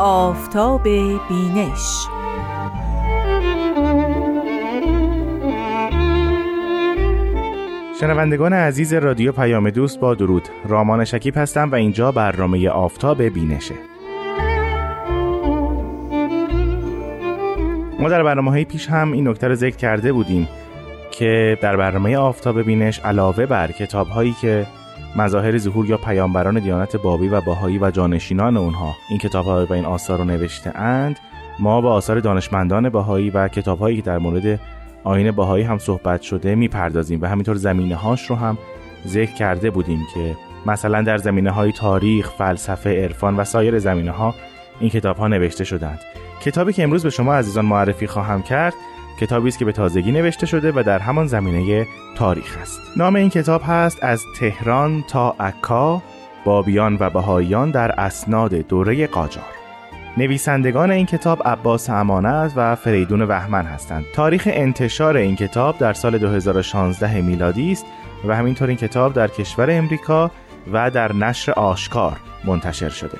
آفتاب بینش. شنوندگان عزیز رادیو پیام دوست با درود. رامان شکیب هستم و اینجا برنامه آفتاب بینشه. ما در برنامه های پیش هم این نکته رو ذکر کرده بودیم که در برنامه آفتاب بینش علاوه بر کتاب هایی که مظاهر ظهور یا پیامبران دیانت بابی و باهایی و جانشینان اونها این کتاب ها و این آثار رو نوشته اند ما با آثار دانشمندان باهایی و کتاب هایی که در مورد آین باهایی هم صحبت شده می‌پردازیم و همینطور زمینه هاش رو هم ذکر کرده بودیم که مثلا در زمینه های تاریخ، فلسفه، عرفان و سایر زمینه ها این کتاب ها نوشته شدند. کتابی که امروز به شما عزیزان معرفی خواهم کرد کتابی است که به تازگی نوشته شده و در همان زمینه تاریخ است. نام این کتاب هست از تهران تا عکا بابیان و بهاییان در اسناد دوره قاجار. نویسندگان این کتاب عباس امانت و فریدون وحمن هستند. تاریخ انتشار این کتاب در سال 2016 میلادی است و همینطور این کتاب در کشور امریکا و در نشر آشکار منتشر شده.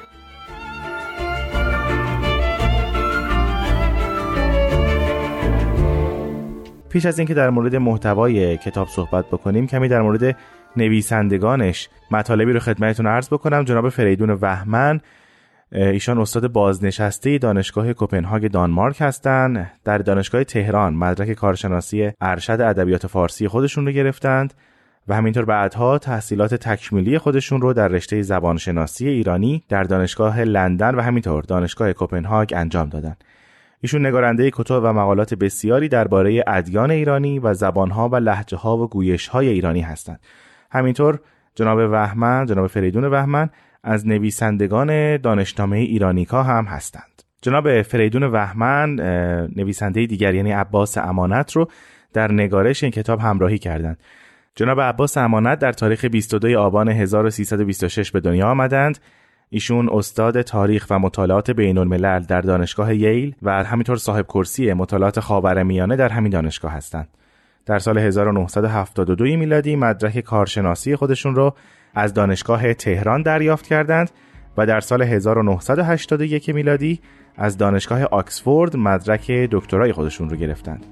پیش از اینکه در مورد محتوای کتاب صحبت بکنیم کمی در مورد نویسندگانش مطالبی رو خدمتتون عرض بکنم. جناب فریدون وحمن ایشان استاد بازنشسته دانشگاه کوپنهاگ دانمارک هستند. در دانشگاه تهران مدرک کارشناسی ارشد ادبیات فارسی خودشون رو گرفتند و همینطور بعدها تحصیلات تکمیلی خودشون رو در رشته زبانشناسی ایرانی در دانشگاه لندن و همینطور دانشگاه کوپنهاگ انجام دادند ایشون نگارنده کتب و مقالات بسیاری درباره ادیان ایرانی و زبانها و لحجه ها و گویش های ایرانی هستند. همینطور جناب وحمن، جناب فریدون وحمن از نویسندگان دانشنامه ایرانیکا هم هستند. جناب فریدون وحمن نویسنده دیگر یعنی عباس امانت رو در نگارش این کتاب همراهی کردند. جناب عباس امانت در تاریخ 22 آبان 1326 به دنیا آمدند ایشون استاد تاریخ و مطالعات بین الملل در دانشگاه ییل و همینطور صاحب کرسی مطالعات خاورمیانه در همین دانشگاه هستند. در سال 1972 میلادی مدرک کارشناسی خودشون رو از دانشگاه تهران دریافت کردند و در سال 1981 میلادی از دانشگاه آکسفورد مدرک دکترای خودشون رو گرفتند.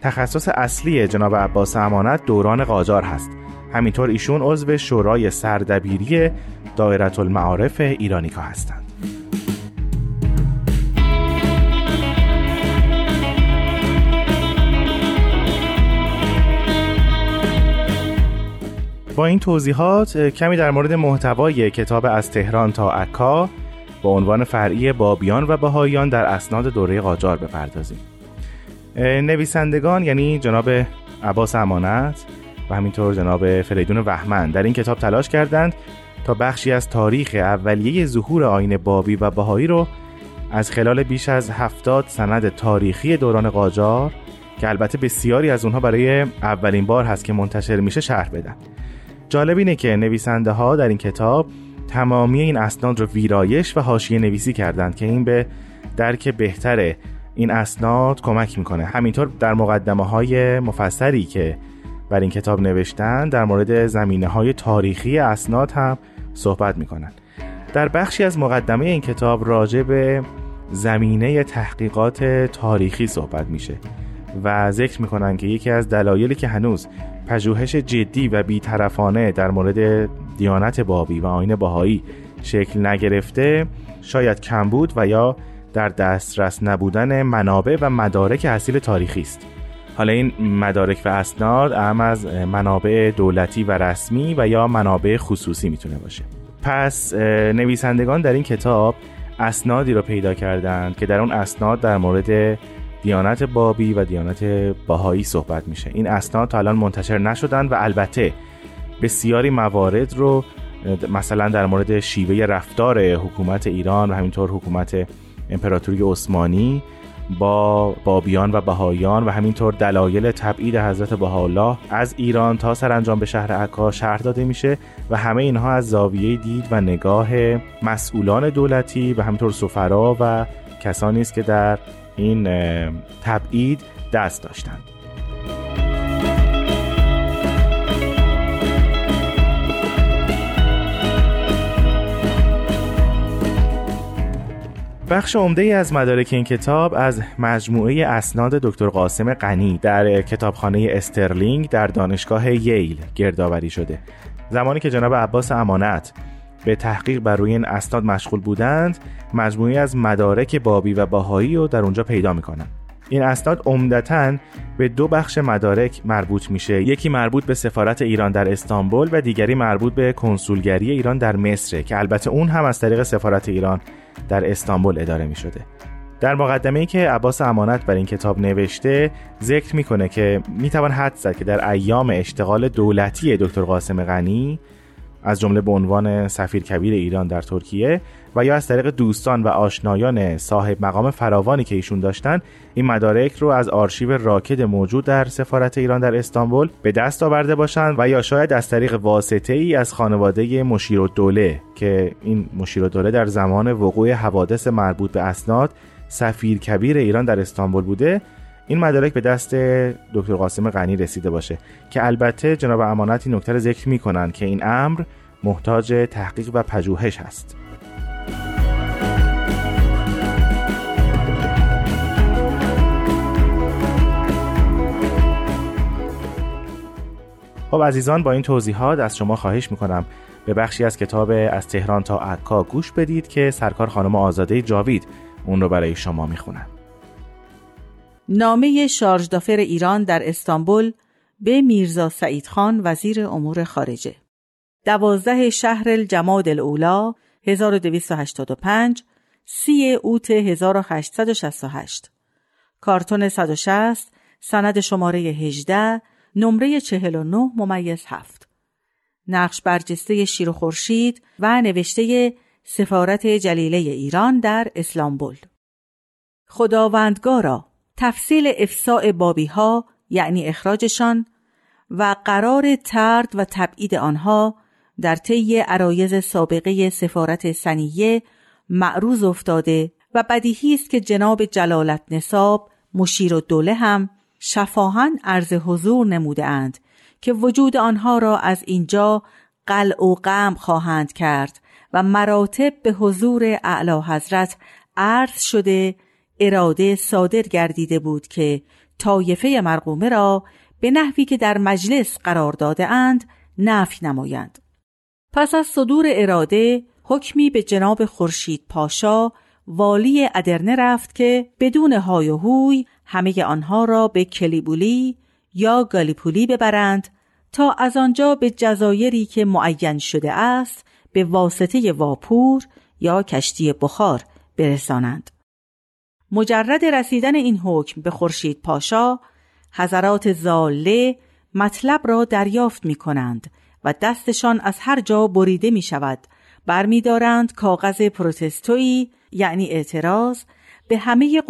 تخصص اصلی جناب عباس امانت دوران قاجار هست. همینطور ایشون عضو شورای سردبیری دایره المعارف ایرانیکا هستند. با این توضیحات کمی در مورد محتوای کتاب از تهران تا عکا با عنوان فرعی بابیان و بهاییان در اسناد دوره قاجار بپردازیم نویسندگان یعنی جناب عباس امانت و همینطور جناب فریدون وحمن در این کتاب تلاش کردند تا بخشی از تاریخ اولیه ظهور آین بابی و بهایی رو از خلال بیش از هفتاد سند تاریخی دوران قاجار که البته بسیاری از اونها برای اولین بار هست که منتشر میشه شرح بدن. جالب اینه که نویسنده ها در این کتاب تمامی این اسناد رو ویرایش و حاشیه نویسی کردند که این به درک بهتر این اسناد کمک می‌کنه. همینطور در مقدمه های مفسری که بر این کتاب نوشتن در مورد زمینه های تاریخی اسناد هم صحبت می‌کنن. در بخشی از مقدمه این کتاب راجع به زمینه تحقیقات تاریخی صحبت میشه و ذکر می‌کنن که یکی از دلایلی که هنوز پژوهش جدی و بیطرفانه در مورد دیانت بابی و آین باهایی شکل نگرفته شاید کم بود و یا در دسترس نبودن منابع و مدارک اصیل تاریخی است. حالا این مدارک و اسناد اهم از منابع دولتی و رسمی و یا منابع خصوصی می‌تونه باشه. پس نویسندگان در این کتاب اسنادی رو پیدا کردند که در اون اسناد در مورد دیانت بابی و دیانت باهایی صحبت میشه. این اسناد تا الان منتشر نشدن و البته بسیاری موارد رو مثلا در مورد شیوه رفتار حکومت ایران و همینطور حکومت امپراتوری عثمانی با بابیان و بهاییان و همینطور دلایل تبعید حضرت بهاءالله از ایران تا سرانجام به شهر عکا شهر داده میشه و همه اینها از زاویه دید و نگاه مسئولان دولتی و همینطور سفرا و کسانی است که در این تبعید دست داشتند. بخش عمده از مدارک این کتاب از مجموعه اسناد دکتر قاسم غنی در کتابخانه استرلینگ در دانشگاه ییل گردآوری شده. زمانی که جناب عباس امانت به تحقیق بر روی این اسناد مشغول بودند مجموعی از مدارک بابی و باهایی رو در اونجا پیدا می‌کنن. این اسناد عمدتا به دو بخش مدارک مربوط میشه. یکی مربوط به سفارت ایران در استانبول و دیگری مربوط به کنسولگری ایران در مصر که البته اون هم از طریق سفارت ایران در استانبول اداره می شده. در مقدمه ای که عباس امانت بر این کتاب نوشته ذکر می‌کنه که می‌توان حد زد که در ایام اشتغال دولتی دکتر قاسم غنی از جمله به عنوان سفیر کبیر ایران در ترکیه و یا از طریق دوستان و آشنایان صاحب مقام فراوانی که ایشون داشتن این مدارک رو از آرشیو راکد موجود در سفارت ایران در استانبول به دست آورده باشند و یا شاید از طریق واسطه ای از خانواده مشیر دوله که این مشیر دوله در زمان وقوع حوادث مربوط به اسناد سفیر کبیر ایران در استانبول بوده این مدارک به دست دکتر قاسم غنی رسیده باشه که البته جناب امانت این نکته ذکر می‌کنن که این امر محتاج تحقیق و پژوهش هست. خب عزیزان با این توضیحات از شما خواهش می‌کنم به بخشی از کتاب از تهران تا عکا گوش بدید که سرکار خانم آزاده جاوید اون رو برای شما می‌خونم نامه شارژدافر ایران در استانبول به میرزا سعید خان وزیر امور خارجه. دوازده شهر الجماد الاولا 1285 سی اوت 1868 کارتون 160 سند شماره 18 نمره 49 ممیز 7 نقش برجسته شیر و خورشید و نوشته سفارت جلیله ایران در اسلامبول خداوندگارا تفصیل افساع بابی ها یعنی اخراجشان و قرار ترد و تبعید آنها در طی عرایز سابقه سفارت سنیه معروض افتاده و بدیهی است که جناب جلالت نصاب مشیر و دوله هم شفاهن عرض حضور نموده اند که وجود آنها را از اینجا قلع و غم خواهند کرد و مراتب به حضور اعلی حضرت عرض شده اراده صادر گردیده بود که طایفه مرقومه را به نحوی که در مجلس قرار داده اند نفی نمایند پس از صدور اراده حکمی به جناب خورشید پاشا والی ادرنه رفت که بدون های و هوی همه آنها را به کلیبولی یا گالیپولی ببرند تا از آنجا به جزایری که معین شده است به واسطه واپور یا کشتی بخار برسانند. مجرد رسیدن این حکم به خورشید پاشا حضرات زاله مطلب را دریافت می کنند و دستشان از هر جا بریده می شود برمیدارند کاغذ پروتستویی یعنی اعتراض به همه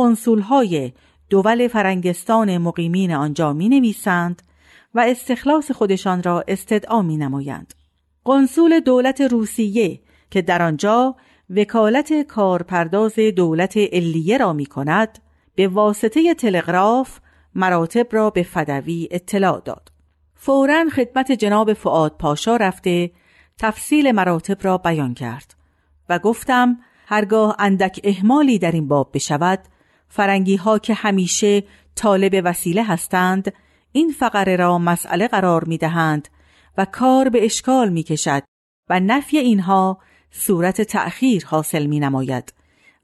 های دول فرنگستان مقیمین آنجا می نویسند و استخلاص خودشان را استدعا می نمایند. قنصول دولت روسیه که در آنجا وکالت کارپرداز دولت علیه را می کند به واسطه تلگراف مراتب را به فدوی اطلاع داد. فورا خدمت جناب فعاد پاشا رفته تفصیل مراتب را بیان کرد و گفتم هرگاه اندک احمالی در این باب بشود فرنگی ها که همیشه طالب وسیله هستند این فقره را مسئله قرار می دهند و کار به اشکال می کشد و نفی اینها صورت تأخیر حاصل می نماید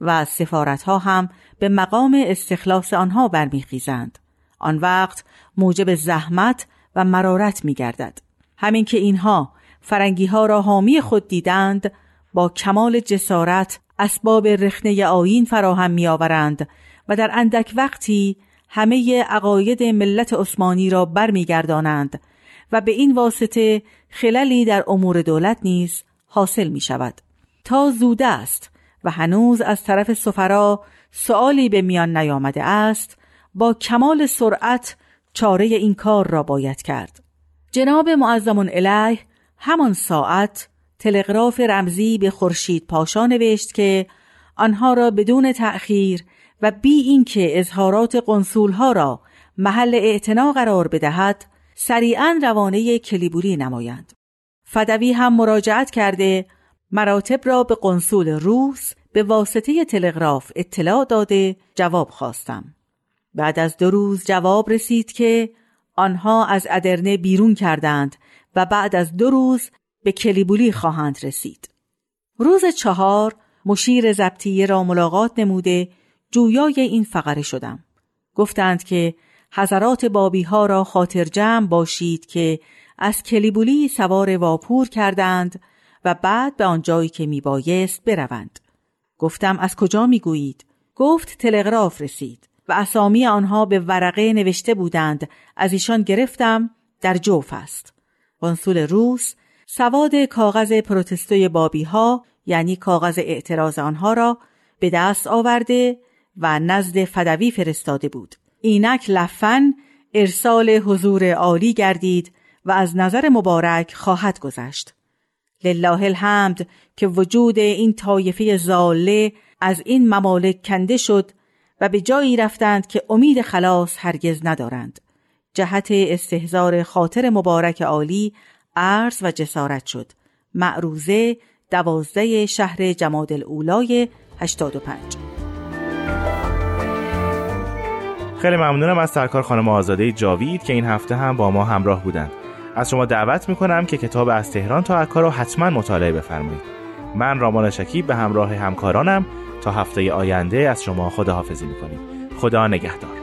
و سفارت ها هم به مقام استخلاص آنها برمیخیزند. آن وقت موجب زحمت و مرارت می گردد. همین که اینها فرنگی ها را حامی خود دیدند با کمال جسارت اسباب رخنه آین فراهم می آورند و در اندک وقتی همه عقاید ملت عثمانی را برمیگردانند و به این واسطه خللی در امور دولت نیز حاصل می شود تا زوده است و هنوز از طرف سفرا سوالی به میان نیامده است با کمال سرعت چاره این کار را باید کرد. جناب معظم الیه همان ساعت تلگراف رمزی به خورشید پاشا نوشت که آنها را بدون تأخیر و بی اینکه اظهارات قنصولها را محل اعتنا قرار بدهد سریعا روانه کلیبوری نمایند. فدوی هم مراجعت کرده مراتب را به قنصول روس به واسطه تلگراف اطلاع داده جواب خواستم. بعد از دو روز جواب رسید که آنها از ادرنه بیرون کردند و بعد از دو روز به کلیبولی خواهند رسید. روز چهار مشیر زبطیه را ملاقات نموده جویای این فقره شدم. گفتند که حضرات بابی ها را خاطر جمع باشید که از کلیبولی سوار واپور کردند و بعد به آنجایی که می بایست بروند. گفتم از کجا می گویید؟ گفت تلگراف رسید و اسامی آنها به ورقه نوشته بودند از ایشان گرفتم در جوف است. قنصول روس سواد کاغذ پروتستوی بابی ها یعنی کاغذ اعتراض آنها را به دست آورده و نزد فدوی فرستاده بود. اینک لفن ارسال حضور عالی گردید و از نظر مبارک خواهد گذشت. لله الحمد که وجود این طایفه زاله از این ممالک کنده شد و به جایی رفتند که امید خلاص هرگز ندارند. جهت استهزار خاطر مبارک عالی عرض و جسارت شد. معروزه دوازده شهر جماد الاولای 85 خیلی ممنونم از سرکار خانم آزاده جاوید که این هفته هم با ما همراه بودند. از شما دعوت می‌کنم که کتاب از تهران تا عکا رو حتما مطالعه بفرمایید. من رامان شکیب به همراه همکارانم تا هفته آینده از شما خداحافظی می‌کنیم. خدا نگهدار.